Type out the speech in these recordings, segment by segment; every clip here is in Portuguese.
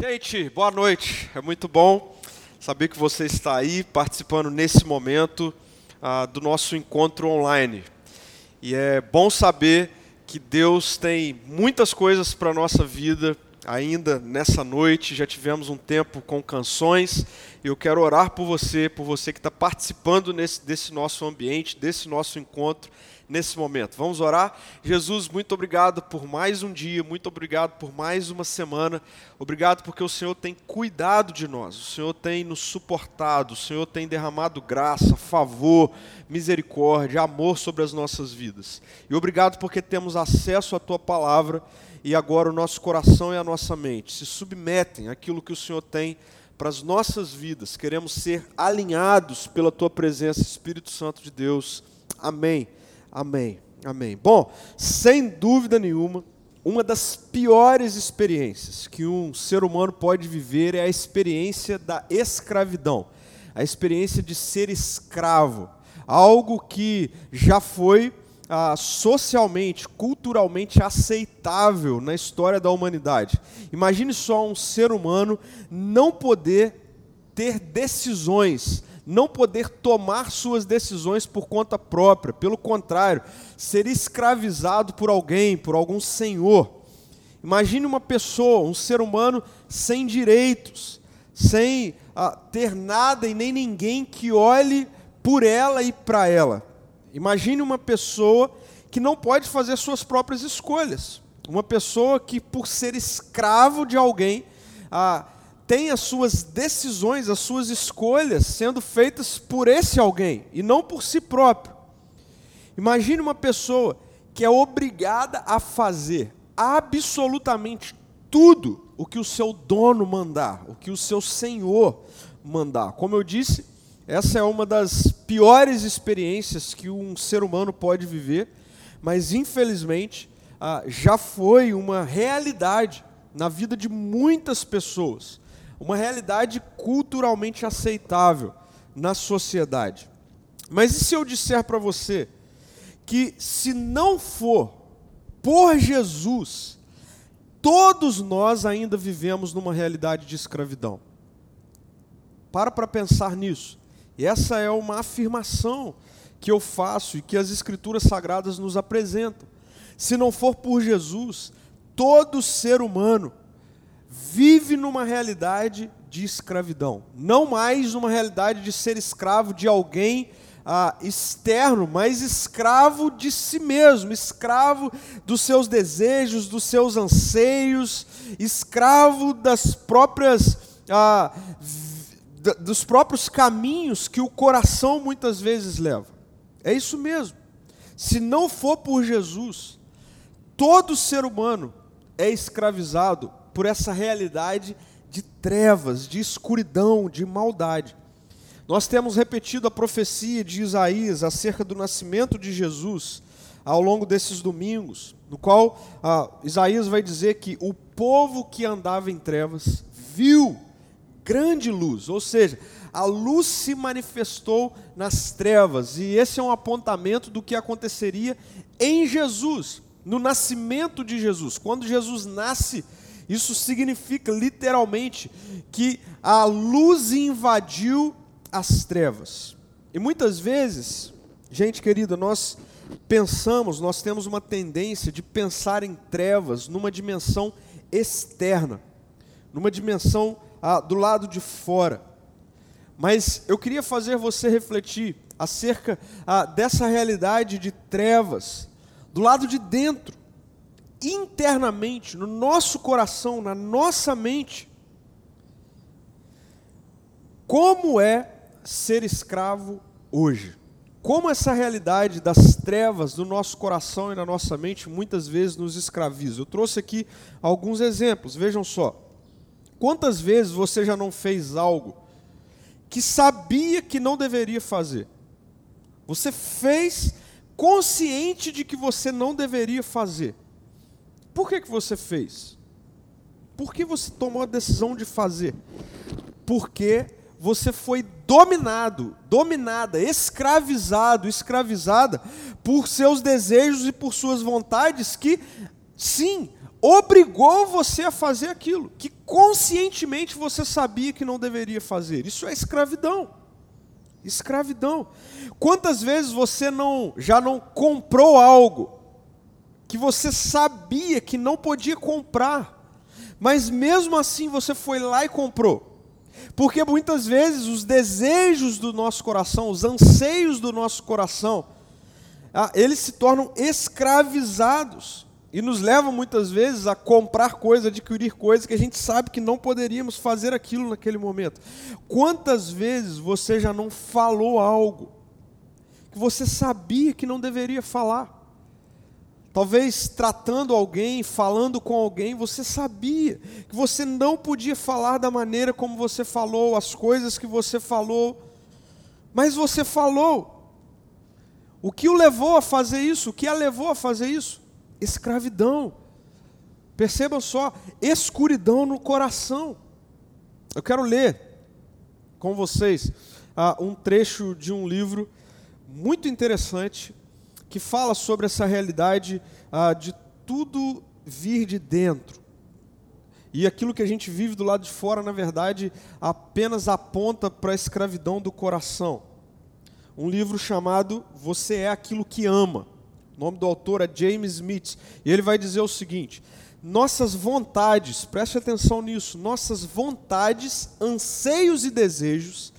Gente, boa noite. É muito bom saber que você está aí participando nesse momento ah, do nosso encontro online. E é bom saber que Deus tem muitas coisas para a nossa vida ainda nessa noite. Já tivemos um tempo com canções. Eu quero orar por você, por você que está participando nesse, desse nosso ambiente, desse nosso encontro nesse momento. Vamos orar? Jesus, muito obrigado por mais um dia, muito obrigado por mais uma semana. Obrigado porque o Senhor tem cuidado de nós, o Senhor tem nos suportado, o Senhor tem derramado graça, favor, misericórdia, amor sobre as nossas vidas. E obrigado porque temos acesso à tua palavra e agora o nosso coração e a nossa mente se submetem àquilo que o Senhor tem para as nossas vidas. Queremos ser alinhados pela tua presença, Espírito Santo de Deus. Amém. Amém. Amém. Bom, sem dúvida nenhuma, uma das piores experiências que um ser humano pode viver é a experiência da escravidão, a experiência de ser escravo, algo que já foi ah, socialmente, culturalmente aceitável na história da humanidade. Imagine só um ser humano não poder ter decisões não poder tomar suas decisões por conta própria, pelo contrário, ser escravizado por alguém, por algum senhor. Imagine uma pessoa, um ser humano sem direitos, sem ah, ter nada e nem ninguém que olhe por ela e para ela. Imagine uma pessoa que não pode fazer suas próprias escolhas. Uma pessoa que, por ser escravo de alguém, ah, tem as suas decisões, as suas escolhas sendo feitas por esse alguém e não por si próprio. Imagine uma pessoa que é obrigada a fazer absolutamente tudo o que o seu dono mandar, o que o seu senhor mandar. Como eu disse, essa é uma das piores experiências que um ser humano pode viver, mas infelizmente ah, já foi uma realidade na vida de muitas pessoas uma realidade culturalmente aceitável na sociedade. Mas e se eu disser para você que se não for por Jesus, todos nós ainda vivemos numa realidade de escravidão? Para para pensar nisso. E essa é uma afirmação que eu faço e que as escrituras sagradas nos apresentam. Se não for por Jesus, todo ser humano vive numa realidade de escravidão. Não mais uma realidade de ser escravo de alguém ah, externo, mas escravo de si mesmo, escravo dos seus desejos, dos seus anseios, escravo das próprias. Ah, dos próprios caminhos que o coração muitas vezes leva. É isso mesmo. Se não for por Jesus, todo ser humano é escravizado por essa realidade de trevas, de escuridão, de maldade. Nós temos repetido a profecia de Isaías acerca do nascimento de Jesus ao longo desses domingos, no qual ah, Isaías vai dizer que o povo que andava em trevas viu grande luz, ou seja, a luz se manifestou nas trevas, e esse é um apontamento do que aconteceria em Jesus, no nascimento de Jesus. Quando Jesus nasce, isso significa literalmente que a luz invadiu as trevas. E muitas vezes, gente querida, nós pensamos, nós temos uma tendência de pensar em trevas numa dimensão externa, numa dimensão ah, do lado de fora. Mas eu queria fazer você refletir acerca ah, dessa realidade de trevas do lado de dentro internamente, no nosso coração, na nossa mente, como é ser escravo hoje. Como essa realidade das trevas do nosso coração e na nossa mente muitas vezes nos escraviza. Eu trouxe aqui alguns exemplos, vejam só. Quantas vezes você já não fez algo que sabia que não deveria fazer? Você fez consciente de que você não deveria fazer. Por que, que você fez? Por que você tomou a decisão de fazer? Porque você foi dominado, dominada, escravizado, escravizada por seus desejos e por suas vontades que, sim, obrigou você a fazer aquilo que conscientemente você sabia que não deveria fazer. Isso é escravidão. Escravidão. Quantas vezes você não já não comprou algo que você sabia que não podia comprar, mas mesmo assim você foi lá e comprou? Porque muitas vezes os desejos do nosso coração, os anseios do nosso coração, ah, eles se tornam escravizados e nos levam muitas vezes a comprar coisas, adquirir coisas que a gente sabe que não poderíamos fazer aquilo naquele momento. Quantas vezes você já não falou algo que você sabia que não deveria falar? Talvez tratando alguém, falando com alguém, você sabia que você não podia falar da maneira como você falou, as coisas que você falou, mas você falou. O que o levou a fazer isso? O que a levou a fazer isso? Escravidão. Percebam só, escuridão no coração. Eu quero ler com vocês uh, um trecho de um livro muito interessante que fala sobre essa realidade uh, de tudo vir de dentro. E aquilo que a gente vive do lado de fora, na verdade, apenas aponta para a escravidão do coração. Um livro chamado Você é aquilo que ama o nome do autor é James Smith. E ele vai dizer o seguinte: nossas vontades, preste atenção nisso, nossas vontades, anseios e desejos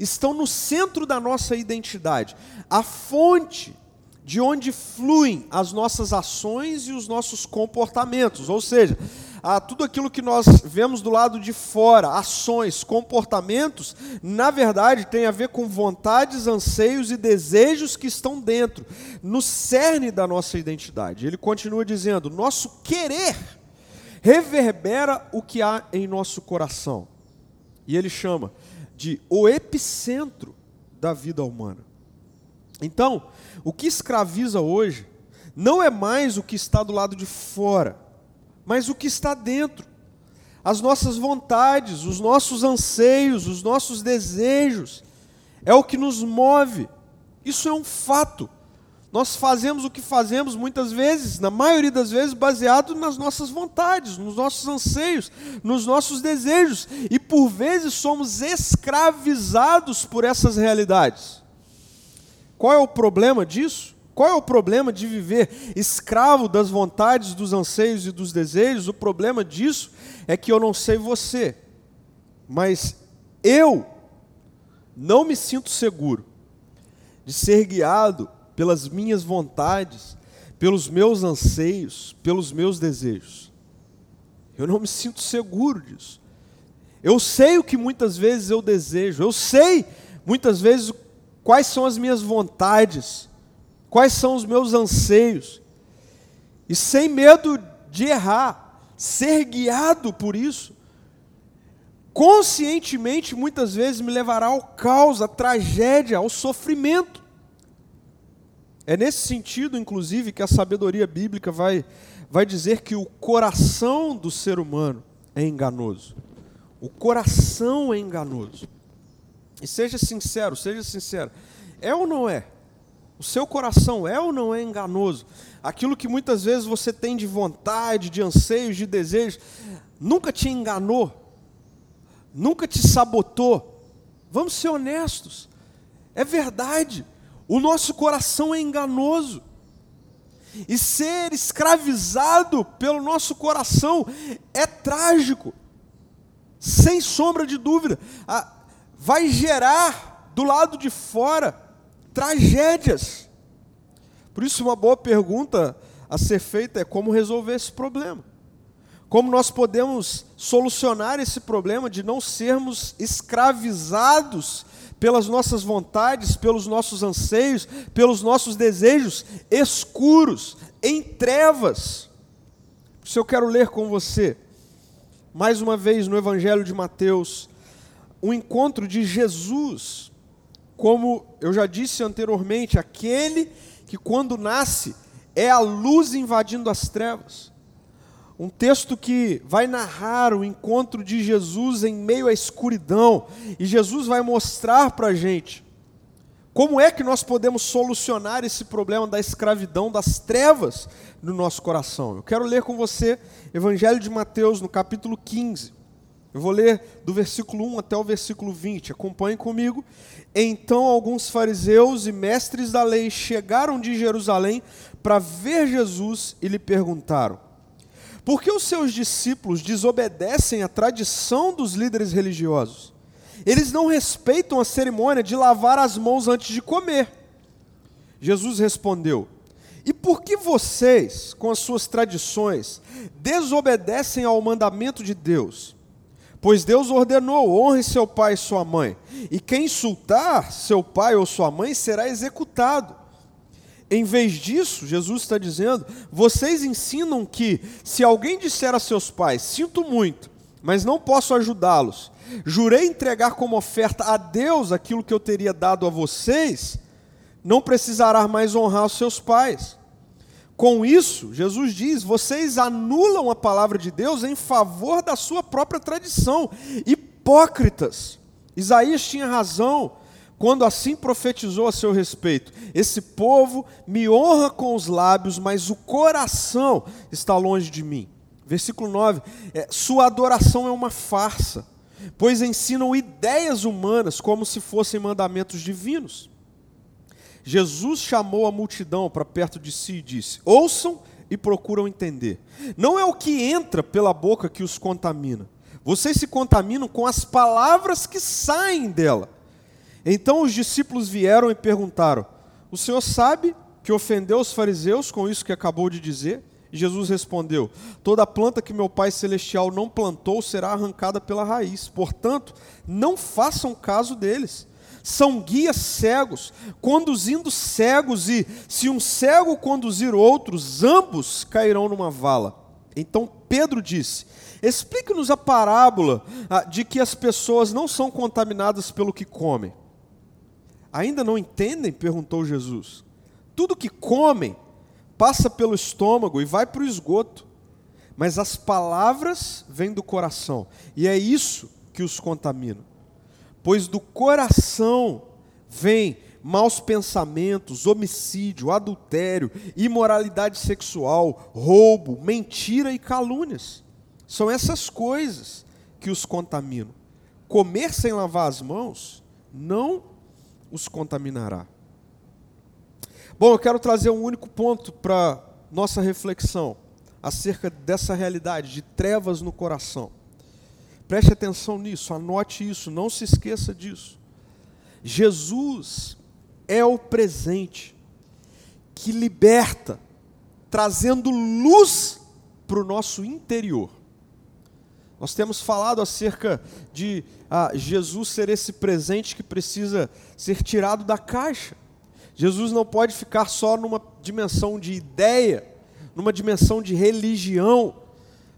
estão no centro da nossa identidade. A fonte de onde fluem as nossas ações e os nossos comportamentos. Ou seja, a tudo aquilo que nós vemos do lado de fora, ações, comportamentos, na verdade tem a ver com vontades, anseios e desejos que estão dentro, no cerne da nossa identidade. Ele continua dizendo: nosso querer reverbera o que há em nosso coração. E ele chama de o epicentro da vida humana. Então, o que escraviza hoje não é mais o que está do lado de fora, mas o que está dentro. As nossas vontades, os nossos anseios, os nossos desejos, é o que nos move. Isso é um fato. Nós fazemos o que fazemos muitas vezes, na maioria das vezes, baseado nas nossas vontades, nos nossos anseios, nos nossos desejos, e por vezes somos escravizados por essas realidades. Qual é o problema disso? Qual é o problema de viver escravo das vontades, dos anseios e dos desejos? O problema disso é que eu não sei você, mas eu não me sinto seguro de ser guiado pelas minhas vontades, pelos meus anseios, pelos meus desejos. Eu não me sinto seguro disso. Eu sei o que muitas vezes eu desejo, eu sei muitas vezes quais são as minhas vontades quais são os meus anseios, e sem medo de errar, ser guiado por isso, conscientemente muitas vezes me levará ao caos, à tragédia, ao sofrimento. É nesse sentido, inclusive, que a sabedoria bíblica vai, vai dizer que o coração do ser humano é enganoso. O coração é enganoso. E seja sincero, seja sincero. É ou não é? O seu coração é ou não é enganoso? Aquilo que muitas vezes você tem de vontade, de anseios, de desejos, nunca te enganou, nunca te sabotou. Vamos ser honestos. É verdade. O nosso coração é enganoso. E ser escravizado pelo nosso coração é trágico. Sem sombra de dúvida. Vai gerar do lado de fora tragédias. Por isso, uma boa pergunta a ser feita é como resolver esse problema. Como nós podemos solucionar esse problema de não sermos escravizados pelas nossas vontades, pelos nossos anseios, pelos nossos desejos escuros, em trevas. Por isso eu quero ler com você, mais uma vez no Evangelho de Mateus, o encontro de Jesus como eu já disse anteriormente, aquele que quando nasce é a luz invadindo as trevas. Um texto que vai narrar o encontro de Jesus em meio à escuridão, e Jesus vai mostrar para a gente Como é que nós podemos solucionar esse problema da escravidão, das trevas no nosso coração? Eu quero ler com você Evangelho de Mateus, no capítulo 15. Eu vou ler do versículo 1 até o versículo 20. Acompanhe comigo. Então alguns fariseus e mestres da lei chegaram de Jerusalém para ver Jesus e lhe perguntaram: Por que os seus discípulos desobedecem à tradição dos líderes religiosos? Eles não respeitam a cerimônia de lavar as mãos antes de comer. Jesus respondeu: E por que vocês, com as suas tradições, desobedecem ao mandamento de Deus? Pois Deus ordenou: honre seu pai e sua mãe, e quem insultar seu pai ou sua mãe será executado. Em vez disso, Jesus está dizendo: vocês ensinam que, se alguém disser a seus pais, sinto muito, mas não posso ajudá-los, jurei entregar como oferta a Deus aquilo que eu teria dado a vocês, não precisará mais honrar os seus pais. Com isso, Jesus diz: vocês anulam a palavra de Deus em favor da sua própria tradição. Hipócritas. Isaías tinha razão quando assim profetizou a seu respeito: Esse povo me honra com os lábios, mas o coração está longe de mim. Versículo 9: é, Sua adoração é uma farsa pois ensinam ideias humanas como se fossem mandamentos divinos. Jesus chamou a multidão para perto de si e disse: Ouçam e procuram entender. Não é o que entra pela boca que os contamina. Vocês se contaminam com as palavras que saem dela. Então os discípulos vieram e perguntaram: O senhor sabe que ofendeu os fariseus com isso que acabou de dizer? Jesus respondeu: Toda planta que meu Pai Celestial não plantou será arrancada pela raiz. Portanto, não façam caso deles. São guias cegos, conduzindo cegos, e se um cego conduzir outros, ambos cairão numa vala. Então Pedro disse: Explique-nos a parábola ah, de que as pessoas não são contaminadas pelo que comem. Ainda não entendem? perguntou Jesus. Tudo que comem passa pelo estômago e vai para o esgoto. Mas as palavras vêm do coração, e é isso que os contamina. Pois do coração vem maus pensamentos, homicídio, adultério, imoralidade sexual, roubo, mentira e calúnias. São essas coisas que os contaminam. Comer sem lavar as mãos não os contaminará. Bom, eu quero trazer um único ponto para nossa reflexão acerca dessa realidade de trevas no coração. Preste atenção nisso, anote isso, não se esqueça disso. Jesus é o presente que liberta, trazendo luz para o nosso interior. Nós temos falado acerca de ah, Jesus ser esse presente que precisa ser tirado da caixa. Jesus não pode ficar só numa dimensão de ideia, numa dimensão de religião.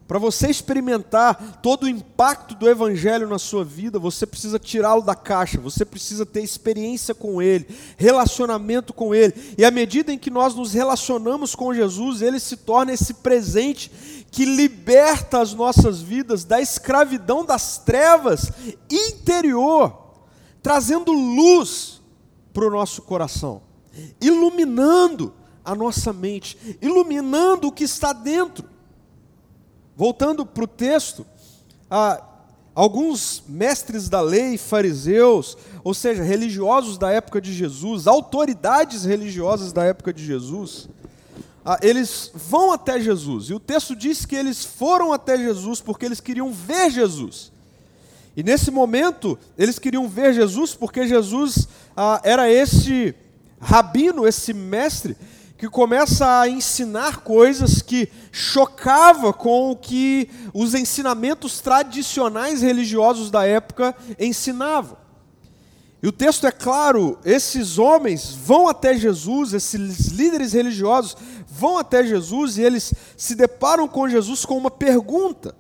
Para você experimentar todo o impacto do Evangelho na sua vida, você precisa tirá-lo da caixa, você precisa ter experiência com Ele, relacionamento com Ele. E à medida em que nós nos relacionamos com Jesus, Ele se torna esse presente que liberta as nossas vidas da escravidão das trevas interior, trazendo luz para o nosso coração iluminando a nossa mente, iluminando o que está dentro. Voltando para o texto, alguns mestres da lei, fariseus, ou seja, religiosos da época de Jesus, autoridades religiosas da época de Jesus, ah, eles vão até Jesus. E o texto diz que eles foram até Jesus porque eles queriam ver Jesus. E nesse momento, eles queriam ver Jesus porque Jesus ah, era esse rabino, esse mestre, que começa a ensinar coisas que chocava com o que os ensinamentos tradicionais religiosos da época ensinavam. E o texto é claro, esses homens vão até Jesus, esses líderes religiosos vão até Jesus e eles se deparam com Jesus com uma pergunta.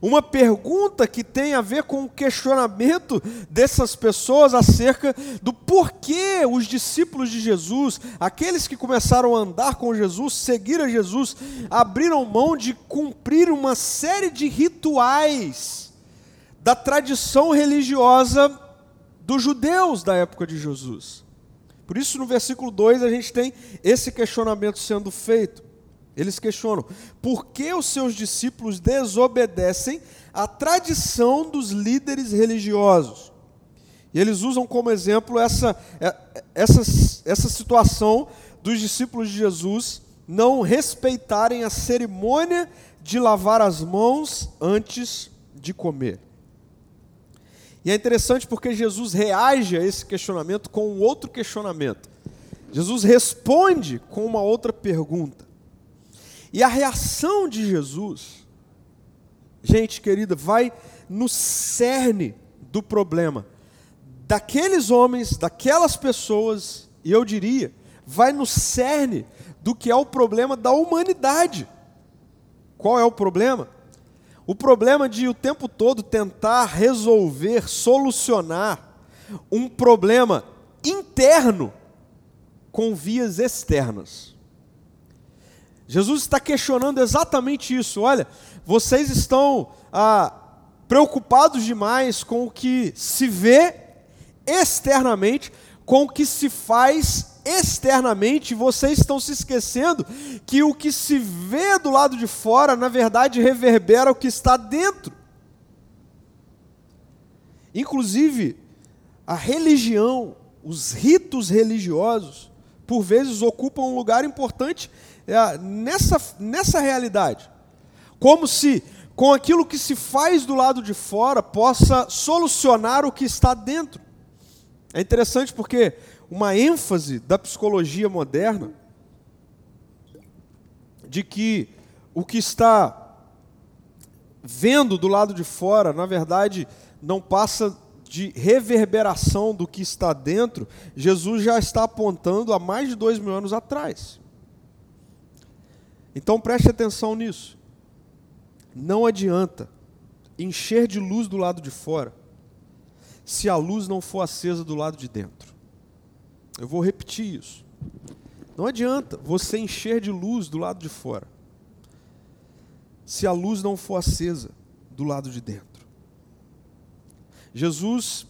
Uma pergunta que tem a ver com o questionamento dessas pessoas acerca do porquê os discípulos de Jesus, aqueles que começaram a andar com Jesus, seguir a Jesus, abriram mão de cumprir uma série de rituais da tradição religiosa dos judeus da época de Jesus. Por isso, no versículo 2, a gente tem esse questionamento sendo feito. Eles questionam: por que os seus discípulos desobedecem à tradição dos líderes religiosos? E eles usam como exemplo essa, é, essa, essa situação dos discípulos de Jesus não respeitarem a cerimônia de lavar as mãos antes de comer. E é interessante porque Jesus reage a esse questionamento com um outro questionamento. Jesus responde com uma outra pergunta. E a reação de Jesus, gente querida, vai no cerne do problema. Daqueles homens, daquelas pessoas, e eu diria, vai no cerne do que é o problema da humanidade. Qual é o problema? O problema de o tempo todo tentar resolver, solucionar um problema interno com vias externas. Jesus está questionando exatamente isso. Olha, vocês estão ah, preocupados demais com o que se vê externamente, com o que se faz externamente, vocês estão se esquecendo que o que se vê do lado de fora, na verdade, reverbera o que está dentro. Inclusive, a religião, os ritos religiosos, por vezes ocupam um lugar importante é, nessa, nessa realidade. Como se com aquilo que se faz do lado de fora possa solucionar o que está dentro. É interessante porque uma ênfase da psicologia moderna de que o que está vendo do lado de fora, na verdade, não passa de reverberação do que está dentro, Jesus já está apontando há mais de dois mil anos atrás. Então preste atenção nisso. Não adianta encher de luz do lado de fora se a luz não for acesa do lado de dentro. Eu vou repetir isso. Não adianta você encher de luz do lado de fora se a luz não for acesa do lado de dentro. Jesus,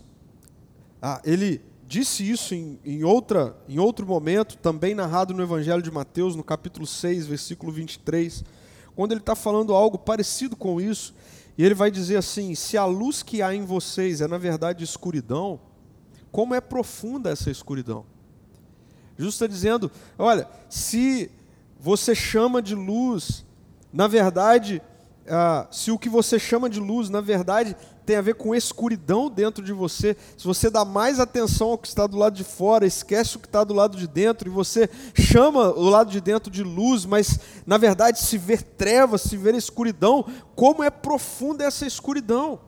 ah, ele disse isso em, em, outra, em outro momento, também narrado no Evangelho de Mateus, no capítulo 6, versículo 23, quando ele está falando algo parecido com isso, e ele vai dizer assim: se a luz que há em vocês é na verdade escuridão, como é profunda essa escuridão? Jesus está dizendo: olha, se você chama de luz, na verdade, ah, se o que você chama de luz, na verdade, tem a ver com escuridão dentro de você, se você dá mais atenção ao que está do lado de fora, esquece o que está do lado de dentro, e você chama o lado de dentro de luz, mas na verdade se ver trevas, se ver escuridão, como é profunda essa escuridão.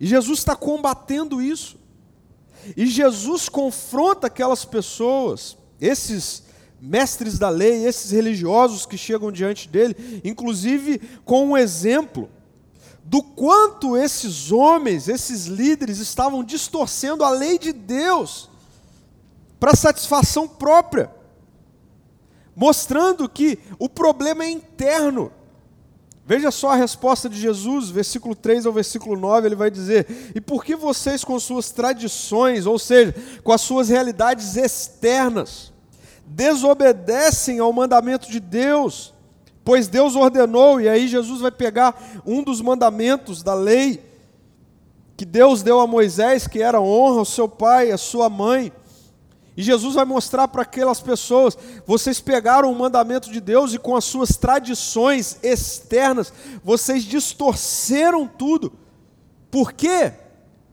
E Jesus está combatendo isso. E Jesus confronta aquelas pessoas, esses mestres da lei, esses religiosos que chegam diante dele, inclusive com um exemplo do quanto esses homens, esses líderes estavam distorcendo a lei de Deus para satisfação própria, mostrando que o problema é interno. Veja só a resposta de Jesus, versículo 3 ao versículo 9, ele vai dizer: E por que vocês, com suas tradições, ou seja, com as suas realidades externas, desobedecem ao mandamento de Deus, pois Deus ordenou, e aí Jesus vai pegar um dos mandamentos da lei que Deus deu a Moisés, que era honra ao seu pai, à sua mãe. E Jesus vai mostrar para aquelas pessoas: vocês pegaram o mandamento de Deus e com as suas tradições externas, vocês distorceram tudo. Por quê?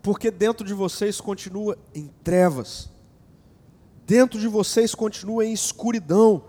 Porque dentro de vocês continua em trevas dentro de vocês continua em escuridão.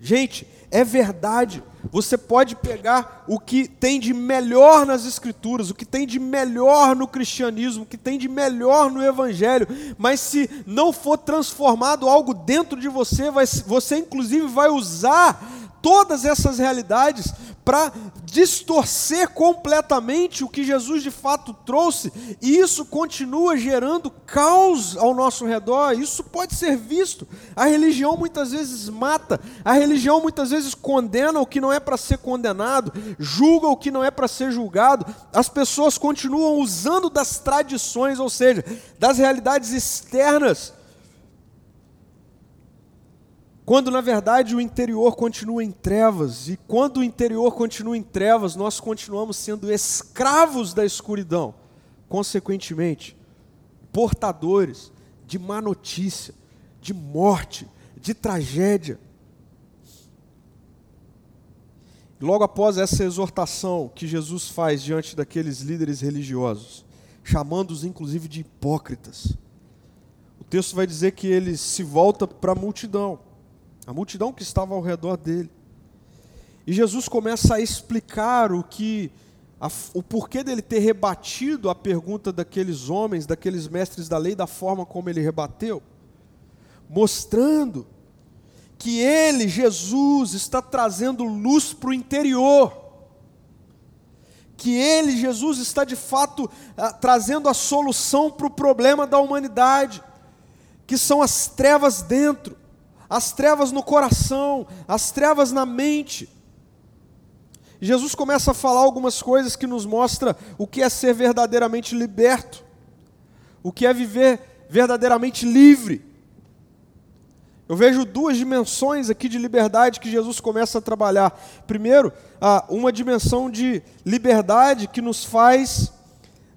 Gente, é verdade. Você pode pegar o que tem de melhor nas Escrituras, o que tem de melhor no cristianismo, o que tem de melhor no Evangelho, mas se não for transformado algo dentro de você, você inclusive vai usar todas essas realidades para distorcer completamente o que Jesus de fato trouxe, e isso continua gerando caos ao nosso redor. Isso pode ser visto. A religião muitas vezes mata, a religião muitas vezes condena o que não é para ser condenado, julga o que não é para ser julgado. As pessoas continuam usando das tradições, ou seja, das realidades externas quando na verdade o interior continua em trevas, e quando o interior continua em trevas, nós continuamos sendo escravos da escuridão, consequentemente, portadores de má notícia, de morte, de tragédia. Logo após essa exortação que Jesus faz diante daqueles líderes religiosos, chamando-os inclusive de hipócritas, o texto vai dizer que ele se volta para a multidão, a multidão que estava ao redor dele. E Jesus começa a explicar o que a, o porquê dele ter rebatido a pergunta daqueles homens, daqueles mestres da lei, da forma como ele rebateu, mostrando que ele, Jesus, está trazendo luz para o interior. Que ele, Jesus, está de fato ah, trazendo a solução para o problema da humanidade, que são as trevas dentro, as trevas no coração, as trevas na mente. Jesus começa a falar algumas coisas que nos mostra o que é ser verdadeiramente liberto, o que é viver verdadeiramente livre. Eu vejo duas dimensões aqui de liberdade que Jesus começa a trabalhar. Primeiro, uma dimensão de liberdade que nos faz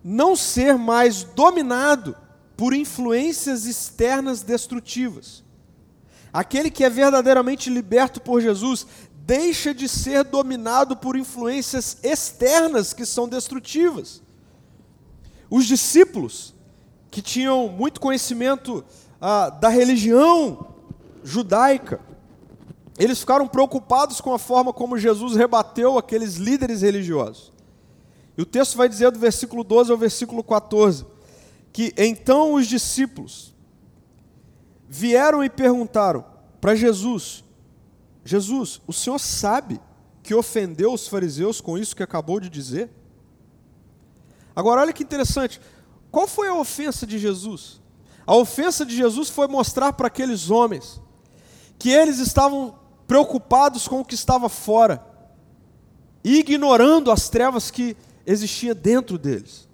não ser mais dominado por influências externas destrutivas. Aquele que é verdadeiramente liberto por Jesus deixa de ser dominado por influências externas que são destrutivas. Os discípulos, que tinham muito conhecimento ah, da religião judaica. Eles ficaram preocupados com a forma como Jesus rebateu aqueles líderes religiosos. E o texto vai dizer do versículo 12 ao versículo 14 que então os discípulos vieram e perguntaram para Jesus: Jesus, o senhor sabe que ofendeu os fariseus com isso que acabou de dizer? Agora, olha que interessante. Qual foi a ofensa de Jesus? A ofensa de Jesus foi mostrar para aqueles homens que eles estavam preocupados com o que estava fora, ignorando as trevas que existia dentro deles.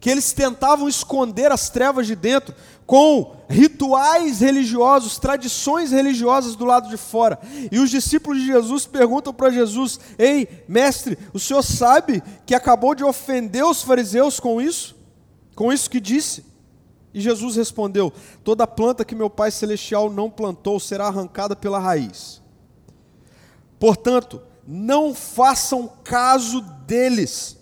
Que eles tentavam esconder as trevas de dentro com rituais religiosos, tradições religiosas do lado de fora. E os discípulos de Jesus perguntam para Jesus: Ei, mestre, o senhor sabe que acabou de ofender os fariseus com isso? Com isso que disse? E Jesus respondeu: Toda planta que meu Pai Celestial não plantou será arrancada pela raiz. Portanto, não façam caso deles.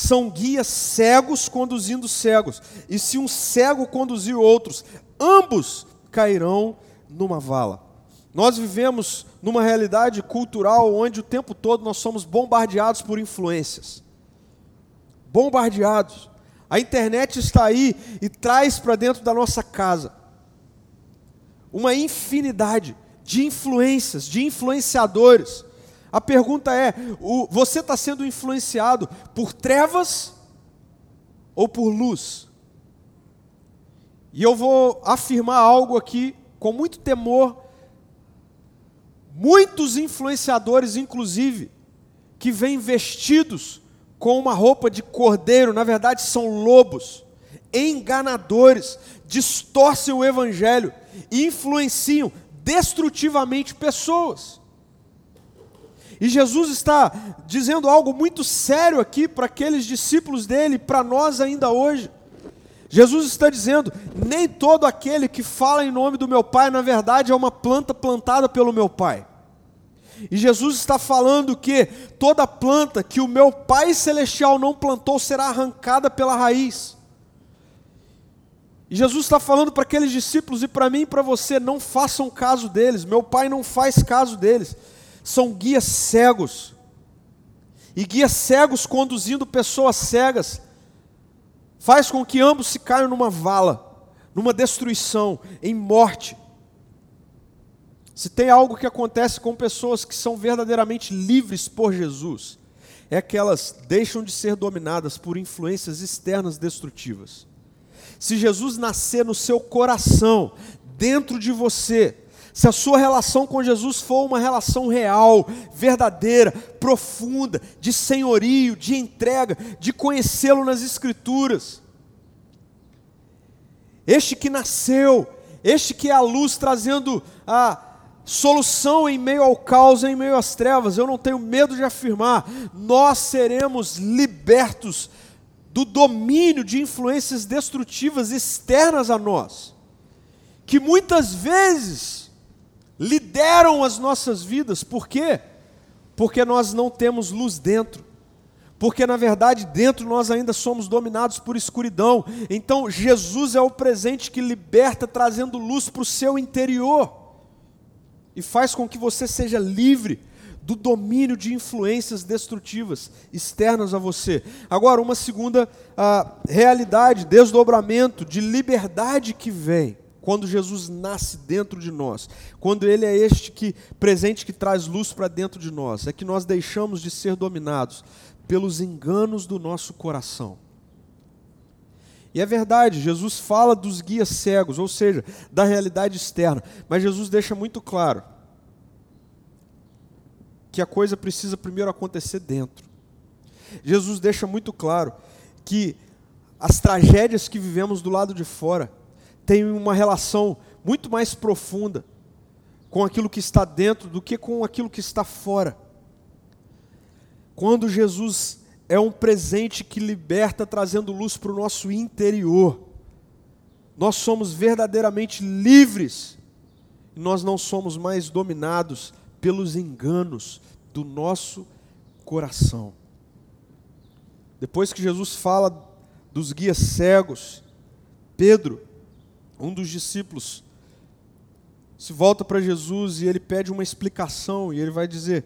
São guias cegos conduzindo cegos. E se um cego conduzir outros, ambos cairão numa vala. Nós vivemos numa realidade cultural onde o tempo todo nós somos bombardeados por influências. Bombardeados. A internet está aí e traz para dentro da nossa casa uma infinidade de influências, de influenciadores. A pergunta é: o, você está sendo influenciado por trevas ou por luz? E eu vou afirmar algo aqui com muito temor. Muitos influenciadores, inclusive, que vêm vestidos com uma roupa de cordeiro, na verdade são lobos, enganadores, distorcem o evangelho e influenciam destrutivamente pessoas. E Jesus está dizendo algo muito sério aqui para aqueles discípulos dele, para nós ainda hoje. Jesus está dizendo: nem todo aquele que fala em nome do meu Pai, na verdade, é uma planta plantada pelo meu Pai. E Jesus está falando que toda planta que o meu Pai Celestial não plantou será arrancada pela raiz. E Jesus está falando para aqueles discípulos e para mim e para você: não façam caso deles, meu Pai não faz caso deles. São guias cegos. E guias cegos conduzindo pessoas cegas faz com que ambos se caiam numa vala, numa destruição, em morte. Se tem algo que acontece com pessoas que são verdadeiramente livres por Jesus, é que elas deixam de ser dominadas por influências externas destrutivas. Se Jesus nascer no seu coração, dentro de você, se a sua relação com Jesus for uma relação real, verdadeira, profunda, de senhorio, de entrega, de conhecê-lo nas Escrituras, este que nasceu, este que é a luz trazendo a solução em meio ao caos, em meio às trevas. Eu não tenho medo de afirmar, nós seremos libertos do domínio de influências destrutivas externas a nós, que muitas vezes lideram as nossas vidas. Por quê? Porque nós não temos luz dentro. Porque na verdade dentro nós ainda somos dominados por escuridão. Então Jesus é o presente que liberta, trazendo luz para o seu interior e faz com que você seja livre do domínio de influências destrutivas externas a você. Agora, uma segunda ah, realidade, desdobramento de liberdade que vem quando Jesus nasce dentro de nós, quando Ele é este que presente que traz luz para dentro de nós, é que nós deixamos de ser dominados pelos enganos do nosso coração. E é verdade, Jesus fala dos guias cegos, ou seja, da realidade externa, mas Jesus deixa muito claro que a coisa precisa primeiro acontecer dentro. Jesus deixa muito claro que as tragédias que vivemos do lado de fora têm uma relação muito mais profunda com aquilo que está dentro do que com aquilo que está fora. Quando Jesus é um presente que liberta, trazendo luz para o nosso interior. Nós somos verdadeiramente livres. Nós não somos mais dominados pelos enganos do nosso coração. Depois que Jesus fala dos guias cegos, Pedro, um dos discípulos, se volta para Jesus e ele pede uma explicação, e ele vai dizer: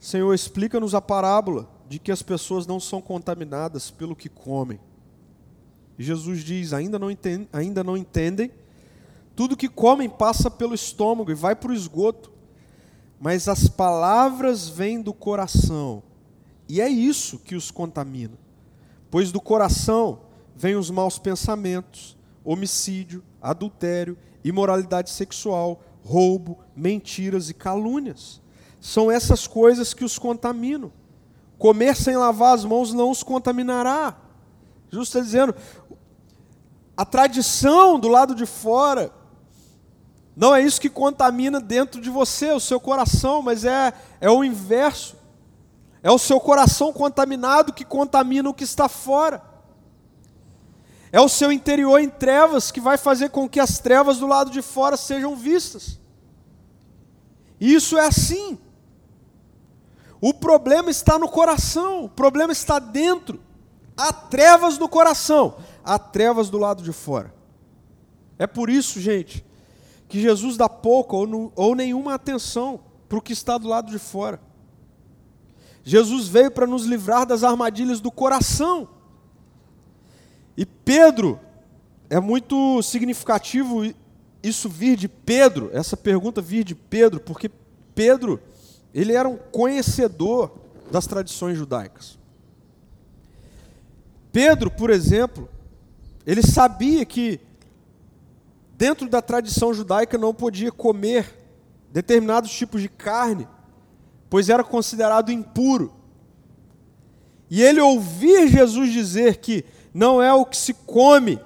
Senhor, explica-nos a parábola de que as pessoas não são contaminadas pelo que comem. E Jesus diz: ainda não, entendem, ainda não entendem? Tudo que comem passa pelo estômago e vai para o esgoto, mas as palavras vêm do coração, e é isso que os contamina. Pois do coração vêm os maus pensamentos, homicídio, adultério, imoralidade sexual, roubo, mentiras e calúnias. São essas coisas que os contaminam. Comer sem lavar as mãos não os contaminará. Jesus está dizendo, a tradição do lado de fora não é isso que contamina dentro de você, o seu coração, mas é, é o inverso. É o seu coração contaminado que contamina o que está fora. É o seu interior em trevas que vai fazer com que as trevas do lado de fora sejam vistas. Isso é assim. O problema está no coração, o problema está dentro. Há trevas no coração, há trevas do lado de fora. É por isso, gente, que Jesus dá pouca ou, ou nenhuma atenção para o que está do lado de fora. Jesus veio para nos livrar das armadilhas do coração. E Pedro, é muito significativo isso vir de Pedro, essa pergunta vir de Pedro, porque Pedro ele era um conhecedor das tradições judaicas. Pedro, por exemplo, ele sabia que dentro da tradição judaica não podia comer determinados tipos de carne, pois era considerado impuro. E ele ouvir Jesus dizer que não é o que se come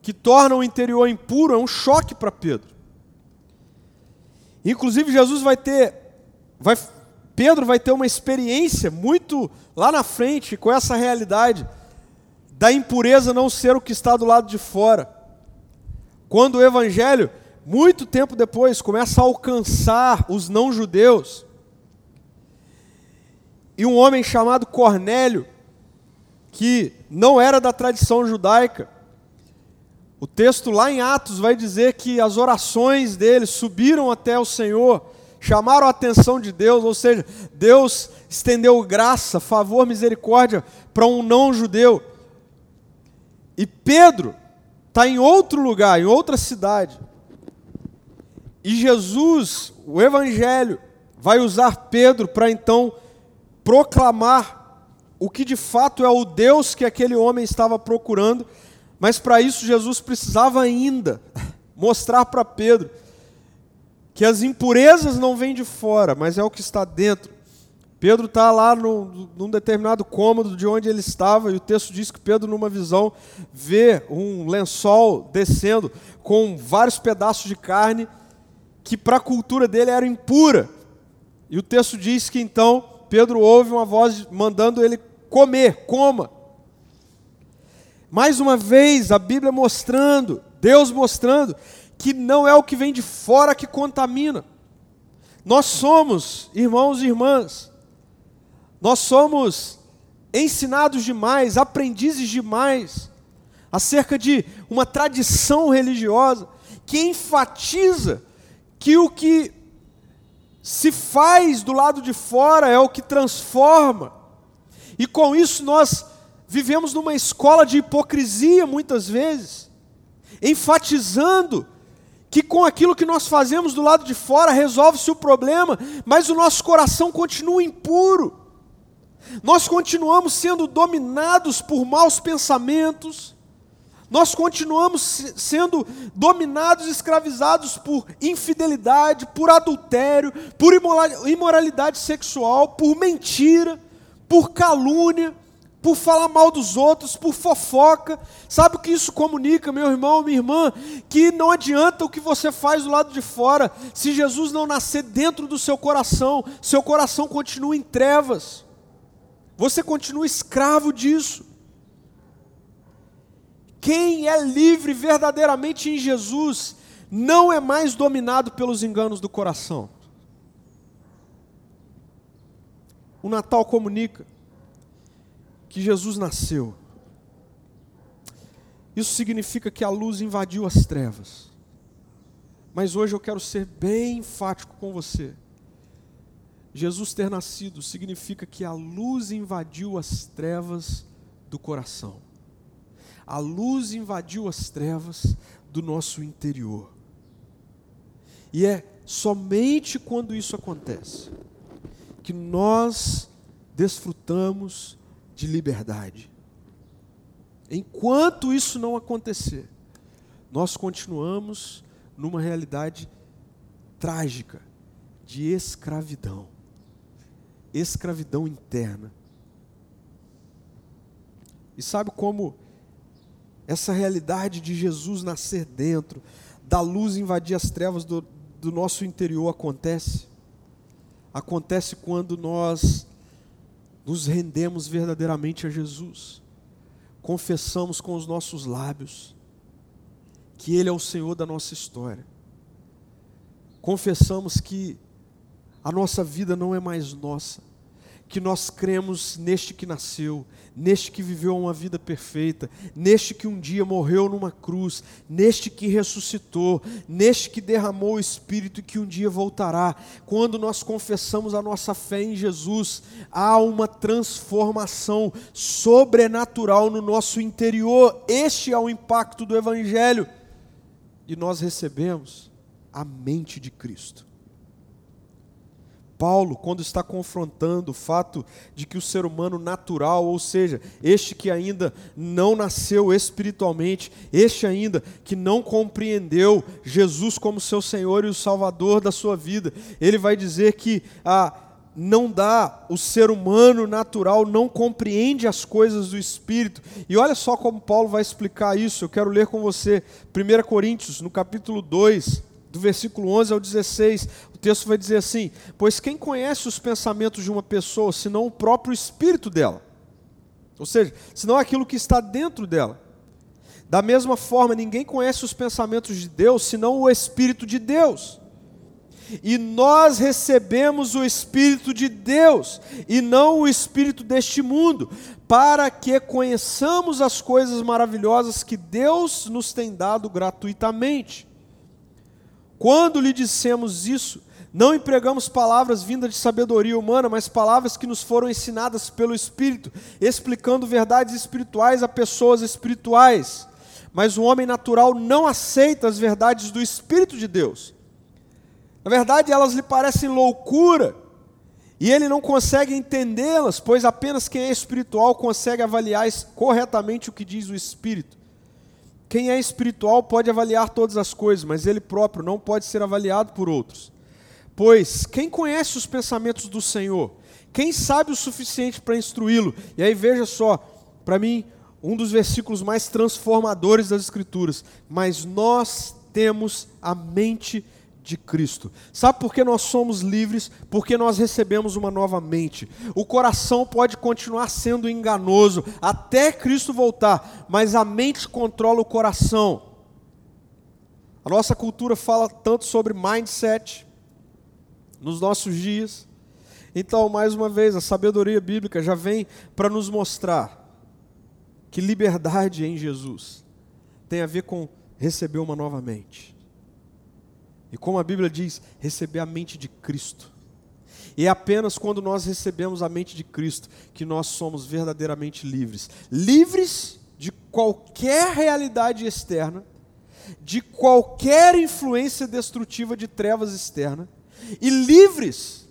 que torna o interior impuro é um choque para Pedro. Inclusive, Jesus vai ter vai, Pedro vai ter uma experiência muito lá na frente com essa realidade da impureza não ser o que está do lado de fora. Quando o evangelho, muito tempo depois, começa a alcançar os não-judeus, e um homem chamado Cornélio, que não era da tradição judaica, o texto lá em Atos vai dizer que as orações dele subiram até o Senhor chamaram a atenção de Deus, ou seja, Deus estendeu graça, favor, misericórdia para um não judeu. E Pedro está em outro lugar, em outra cidade. E Jesus, o Evangelho, vai usar Pedro para então proclamar o que de fato é o Deus que aquele homem estava procurando, mas para isso Jesus precisava ainda mostrar para Pedro que as impurezas não vêm de fora, mas é o que está dentro. Pedro está lá no, num determinado cômodo de onde ele estava, e o texto diz que Pedro, numa visão, vê um lençol descendo com vários pedaços de carne, que para a cultura dele era impura. E o texto diz que então Pedro ouve uma voz mandando ele comer, coma. Mais uma vez, a Bíblia mostrando, Deus mostrando, que não é o que vem de fora que contamina. Nós somos, irmãos e irmãs, nós somos ensinados demais, aprendizes demais, acerca de uma tradição religiosa que enfatiza que o que se faz do lado de fora é o que transforma. E com isso nós vivemos numa escola de hipocrisia muitas vezes, enfatizando que com aquilo que nós fazemos do lado de fora resolve-se o problema, mas o nosso coração continua impuro. Nós continuamos sendo dominados por maus pensamentos, nós continuamos sendo dominados, escravizados por infidelidade, por adultério, por imoralidade sexual, por mentira, por calúnia, por falar mal dos outros, por fofoca. Sabe o que isso comunica, meu irmão, minha irmã? Que não adianta o que você faz do lado de fora, se Jesus não nascer dentro do seu coração, seu coração continua em trevas. Você continua escravo disso. Quem é livre verdadeiramente em Jesus não é mais dominado pelos enganos do coração. O Natal comunica que Jesus nasceu. Isso significa que a luz invadiu as trevas. Mas hoje eu quero ser bem enfático com você. Jesus ter nascido significa que a luz invadiu as trevas do coração a luz invadiu as trevas do nosso interior. E é somente quando isso acontece que nós desfrutamos de liberdade. Enquanto isso não acontecer, nós continuamos numa realidade trágica de escravidão escravidão interna. E sabe como essa realidade de Jesus nascer dentro, da luz invadir as trevas do, do nosso interior acontece. Acontece quando nós nos rendemos verdadeiramente a Jesus, confessamos com os nossos lábios que Ele é o Senhor da nossa história, confessamos que a nossa vida não é mais nossa, que nós cremos neste que nasceu, neste que viveu uma vida perfeita, neste que um dia morreu numa cruz, neste que ressuscitou, neste que derramou o Espírito e que um dia voltará. Quando nós confessamos a nossa fé em Jesus, há uma transformação sobrenatural no nosso interior. Este é o impacto do Evangelho. E nós recebemos a mente de Cristo. Paulo, quando está confrontando o fato de que o ser humano natural, ou seja, este que ainda não nasceu espiritualmente, este ainda que não compreendeu Jesus como seu Senhor e o Salvador da sua vida, ele vai dizer que ah, não dá, o ser humano natural não compreende as coisas do Espírito. E olha só como Paulo vai explicar isso, eu quero ler com você 1 Coríntios, no capítulo 2 do versículo 11 ao 16, o texto vai dizer assim: Pois quem conhece os pensamentos de uma pessoa, senão o próprio espírito dela? Ou seja, senão aquilo que está dentro dela. Da mesma forma, ninguém conhece os pensamentos de Deus, senão o Espírito de Deus. E nós recebemos o Espírito de Deus, e não o Espírito deste mundo, para que conheçamos as coisas maravilhosas que Deus nos tem dado gratuitamente. Quando lhe dissemos isso, não empregamos palavras vindas de sabedoria humana, mas palavras que nos foram ensinadas pelo Espírito, explicando verdades espirituais a pessoas espirituais. Mas o homem natural não aceita as verdades do Espírito de Deus. Na verdade, elas lhe parecem loucura, e ele não consegue entendê-las, pois apenas quem é espiritual consegue avaliar corretamente o que diz o Espírito. Quem é espiritual pode avaliar todas as coisas, mas ele próprio não pode ser avaliado por outros. Pois quem conhece os pensamentos do Senhor? Quem sabe o suficiente para instruí-lo? E aí veja só, para mim, um dos versículos mais transformadores das Escrituras. Mas nós temos a mente de Cristo. Sabe por que nós somos livres? Porque nós recebemos uma nova mente. O coração pode continuar sendo enganoso até Cristo voltar, mas a mente controla o coração. A nossa cultura fala tanto sobre mindset nos nossos dias. Então, mais uma vez, a sabedoria bíblica já vem para nos mostrar que liberdade em Jesus tem a ver com receber uma nova mente. E como a Bíblia diz, receber a mente de Cristo. E é apenas quando nós recebemos a mente de Cristo que nós somos verdadeiramente livres. Livres de qualquer realidade externa, de qualquer influência destrutiva de trevas externa, e livres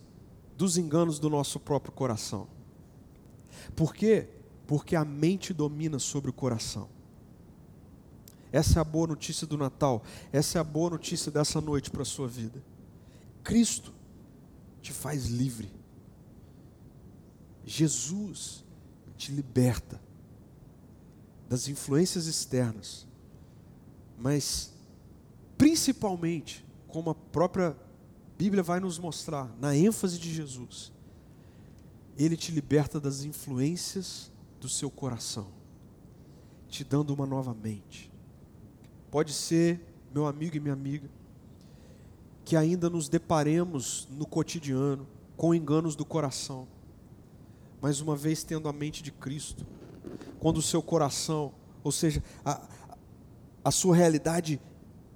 dos enganos do nosso próprio coração. Por quê? Porque a mente domina sobre o coração. Essa é a boa notícia do Natal. Essa é a boa notícia dessa noite para a sua vida. Cristo te faz livre. Jesus te liberta das influências externas, mas principalmente, como a própria Bíblia vai nos mostrar, na ênfase de Jesus, ele te liberta das influências do seu coração, te dando uma nova mente. Pode ser, meu amigo e minha amiga, que ainda nos deparemos no cotidiano com enganos do coração, mas uma vez tendo a mente de Cristo, quando o seu coração, ou seja, a, a sua realidade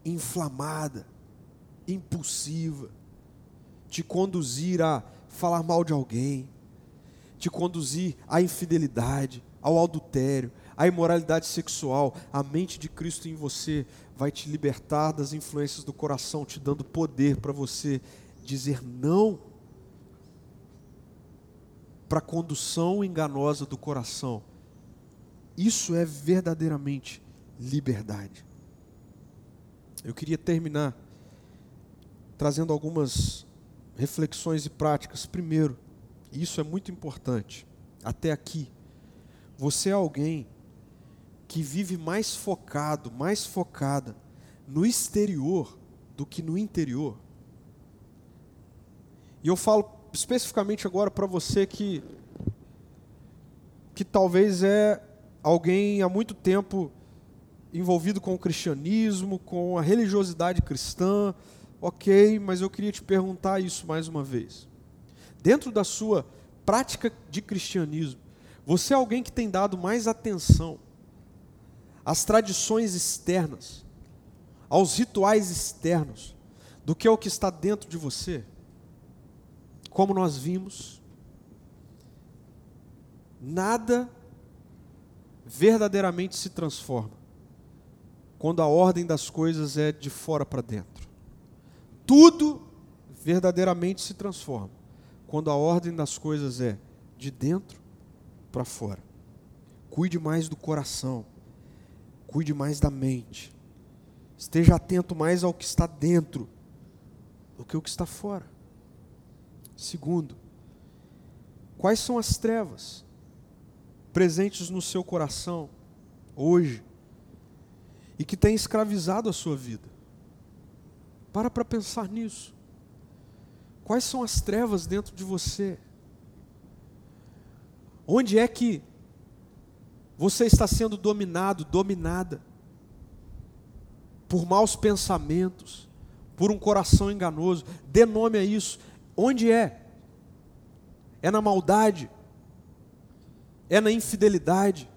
inflamada, impulsiva, te conduzir a falar mal de alguém, te conduzir à infidelidade, ao adultério, a imoralidade sexual, a mente de Cristo em você vai te libertar das influências do coração, te dando poder para você dizer não para a condução enganosa do coração. Isso é verdadeiramente liberdade. Eu queria terminar trazendo algumas reflexões e práticas. Primeiro, e isso é muito importante, até aqui, você é alguém que vive mais focado, mais focada no exterior do que no interior. E eu falo especificamente agora para você que que talvez é alguém há muito tempo envolvido com o cristianismo, com a religiosidade cristã, ok, mas eu queria te perguntar isso mais uma vez. Dentro da sua prática de cristianismo, você é alguém que tem dado mais atenção às tradições externas, aos rituais externos, do que ao que está dentro de você. Como nós vimos, nada verdadeiramente se transforma quando a ordem das coisas é de fora para dentro. Tudo verdadeiramente se transforma quando a ordem das coisas é de dentro para fora. Cuide mais do coração. Cuide mais da mente. Esteja atento mais ao que está dentro do que o que está fora. Segundo, quais são as trevas presentes no seu coração hoje e que têm escravizado a sua vida? Para para pensar nisso. Quais são as trevas dentro de você? Onde é que você está sendo dominado, dominada por maus pensamentos, por um coração enganoso. Dê nome a isso. Onde é? É na maldade? É na infidelidade?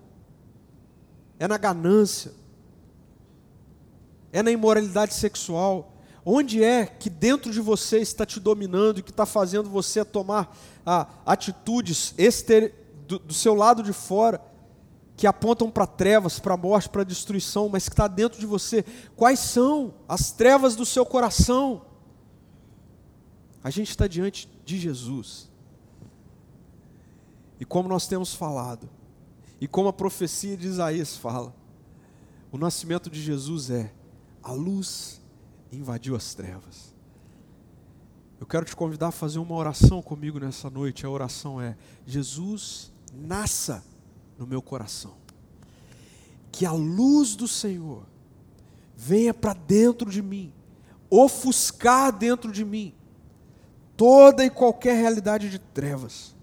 É na ganância? É na imoralidade sexual? Onde é que dentro de você está te dominando e que está fazendo você tomar ah, atitudes exter do, do seu lado de fora que apontam para trevas, para morte, para destruição, mas que está dentro de você. Quais são as trevas do seu coração? A gente está diante de Jesus. E como nós temos falado, e como a profecia de Isaías fala, o nascimento de Jesus é a luz invadiu as trevas. Eu quero te convidar a fazer uma oração comigo nessa noite. A oração é: Jesus, nasça no meu coração. Que a luz do Senhor venha para dentro de mim, ofuscar dentro de mim toda e qualquer realidade de trevas,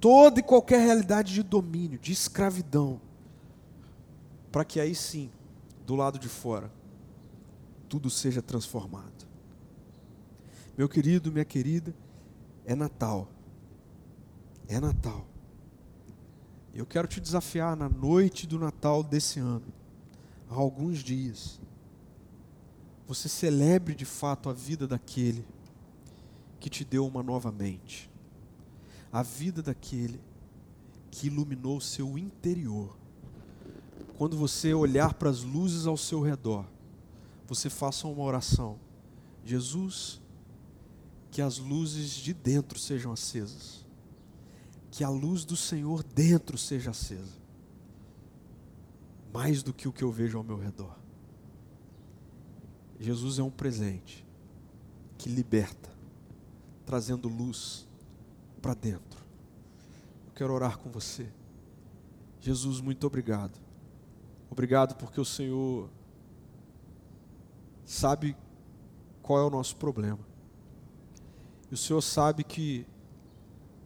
toda e qualquer realidade de domínio, de escravidão, para que aí sim, do lado de fora, tudo seja transformado. Meu querido, minha querida, é Natal. É Natal. Eu quero te desafiar na noite do Natal desse ano, há alguns dias. Você celebre de fato a vida daquele que te deu uma nova mente, a vida daquele que iluminou o seu interior. Quando você olhar para as luzes ao seu redor, você faça uma oração. Jesus, que as luzes de dentro sejam acesas. Que a luz do Senhor dentro seja acesa. Mais do que o que eu vejo ao meu redor. Jesus é um presente que liberta, trazendo luz para dentro. Eu quero orar com você. Jesus, muito obrigado. Obrigado porque o Senhor sabe qual é o nosso problema. E o Senhor sabe que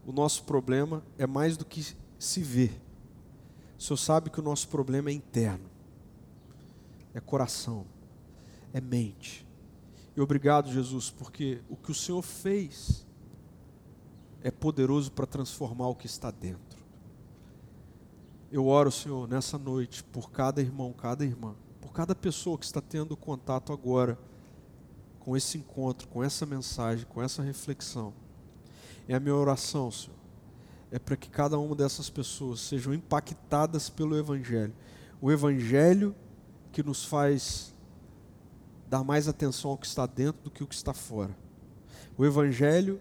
o nosso problema é mais do que se vê. O Senhor sabe que o nosso problema é interno, é coração, é mente. E obrigado, Jesus, porque o que o Senhor fez é poderoso para transformar o que está dentro. Eu oro, Senhor, nessa noite, por cada irmão, cada irmã, por cada pessoa que está tendo contato agora com esse encontro, com essa mensagem, com essa reflexão. É a minha oração, Senhor. É para que cada uma dessas pessoas sejam impactadas pelo Evangelho. O Evangelho que nos faz dar mais atenção ao que está dentro do que o que está fora. O Evangelho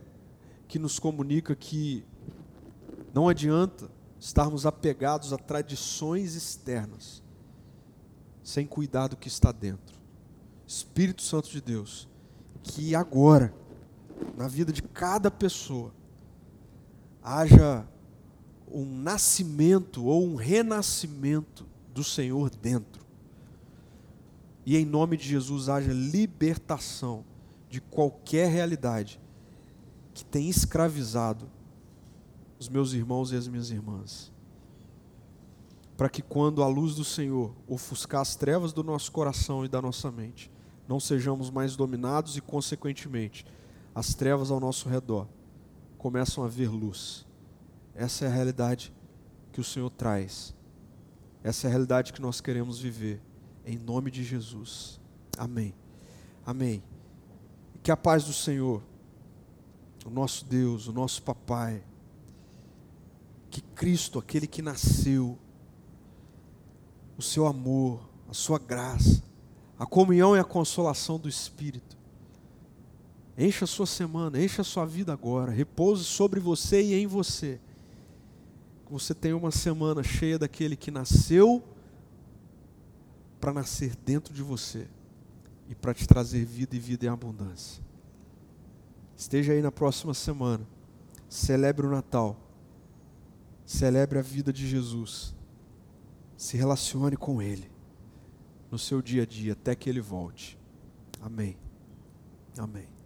que nos comunica que não adianta estarmos apegados a tradições externas, sem cuidar do que está dentro. Espírito Santo de Deus, que agora, na vida de cada pessoa, haja um nascimento ou um renascimento do Senhor dentro. E em nome de Jesus haja libertação de qualquer realidade que tem escravizado os meus irmãos e as minhas irmãs. Para que quando a luz do Senhor ofuscar as trevas do nosso coração e da nossa mente, não sejamos mais dominados e, consequentemente, as trevas ao nosso redor começam a ver luz. Essa é a realidade que o Senhor traz. Essa é a realidade que nós queremos viver. Em nome de Jesus. Amém. Amém. Que a paz do Senhor, o nosso Deus, o nosso Papai, que Cristo, aquele que nasceu, o seu amor, a sua graça, a comunhão e a consolação do Espírito. Encha a sua semana, encha a sua vida agora, repouse sobre você e em você. Que você tenha uma semana cheia daquele que nasceu para nascer dentro de você e para te trazer vida e vida em abundância. Esteja aí na próxima semana, celebre o Natal, celebre a vida de Jesus, se relacione com Ele no seu dia a dia até que ele volte. Amém. Amém.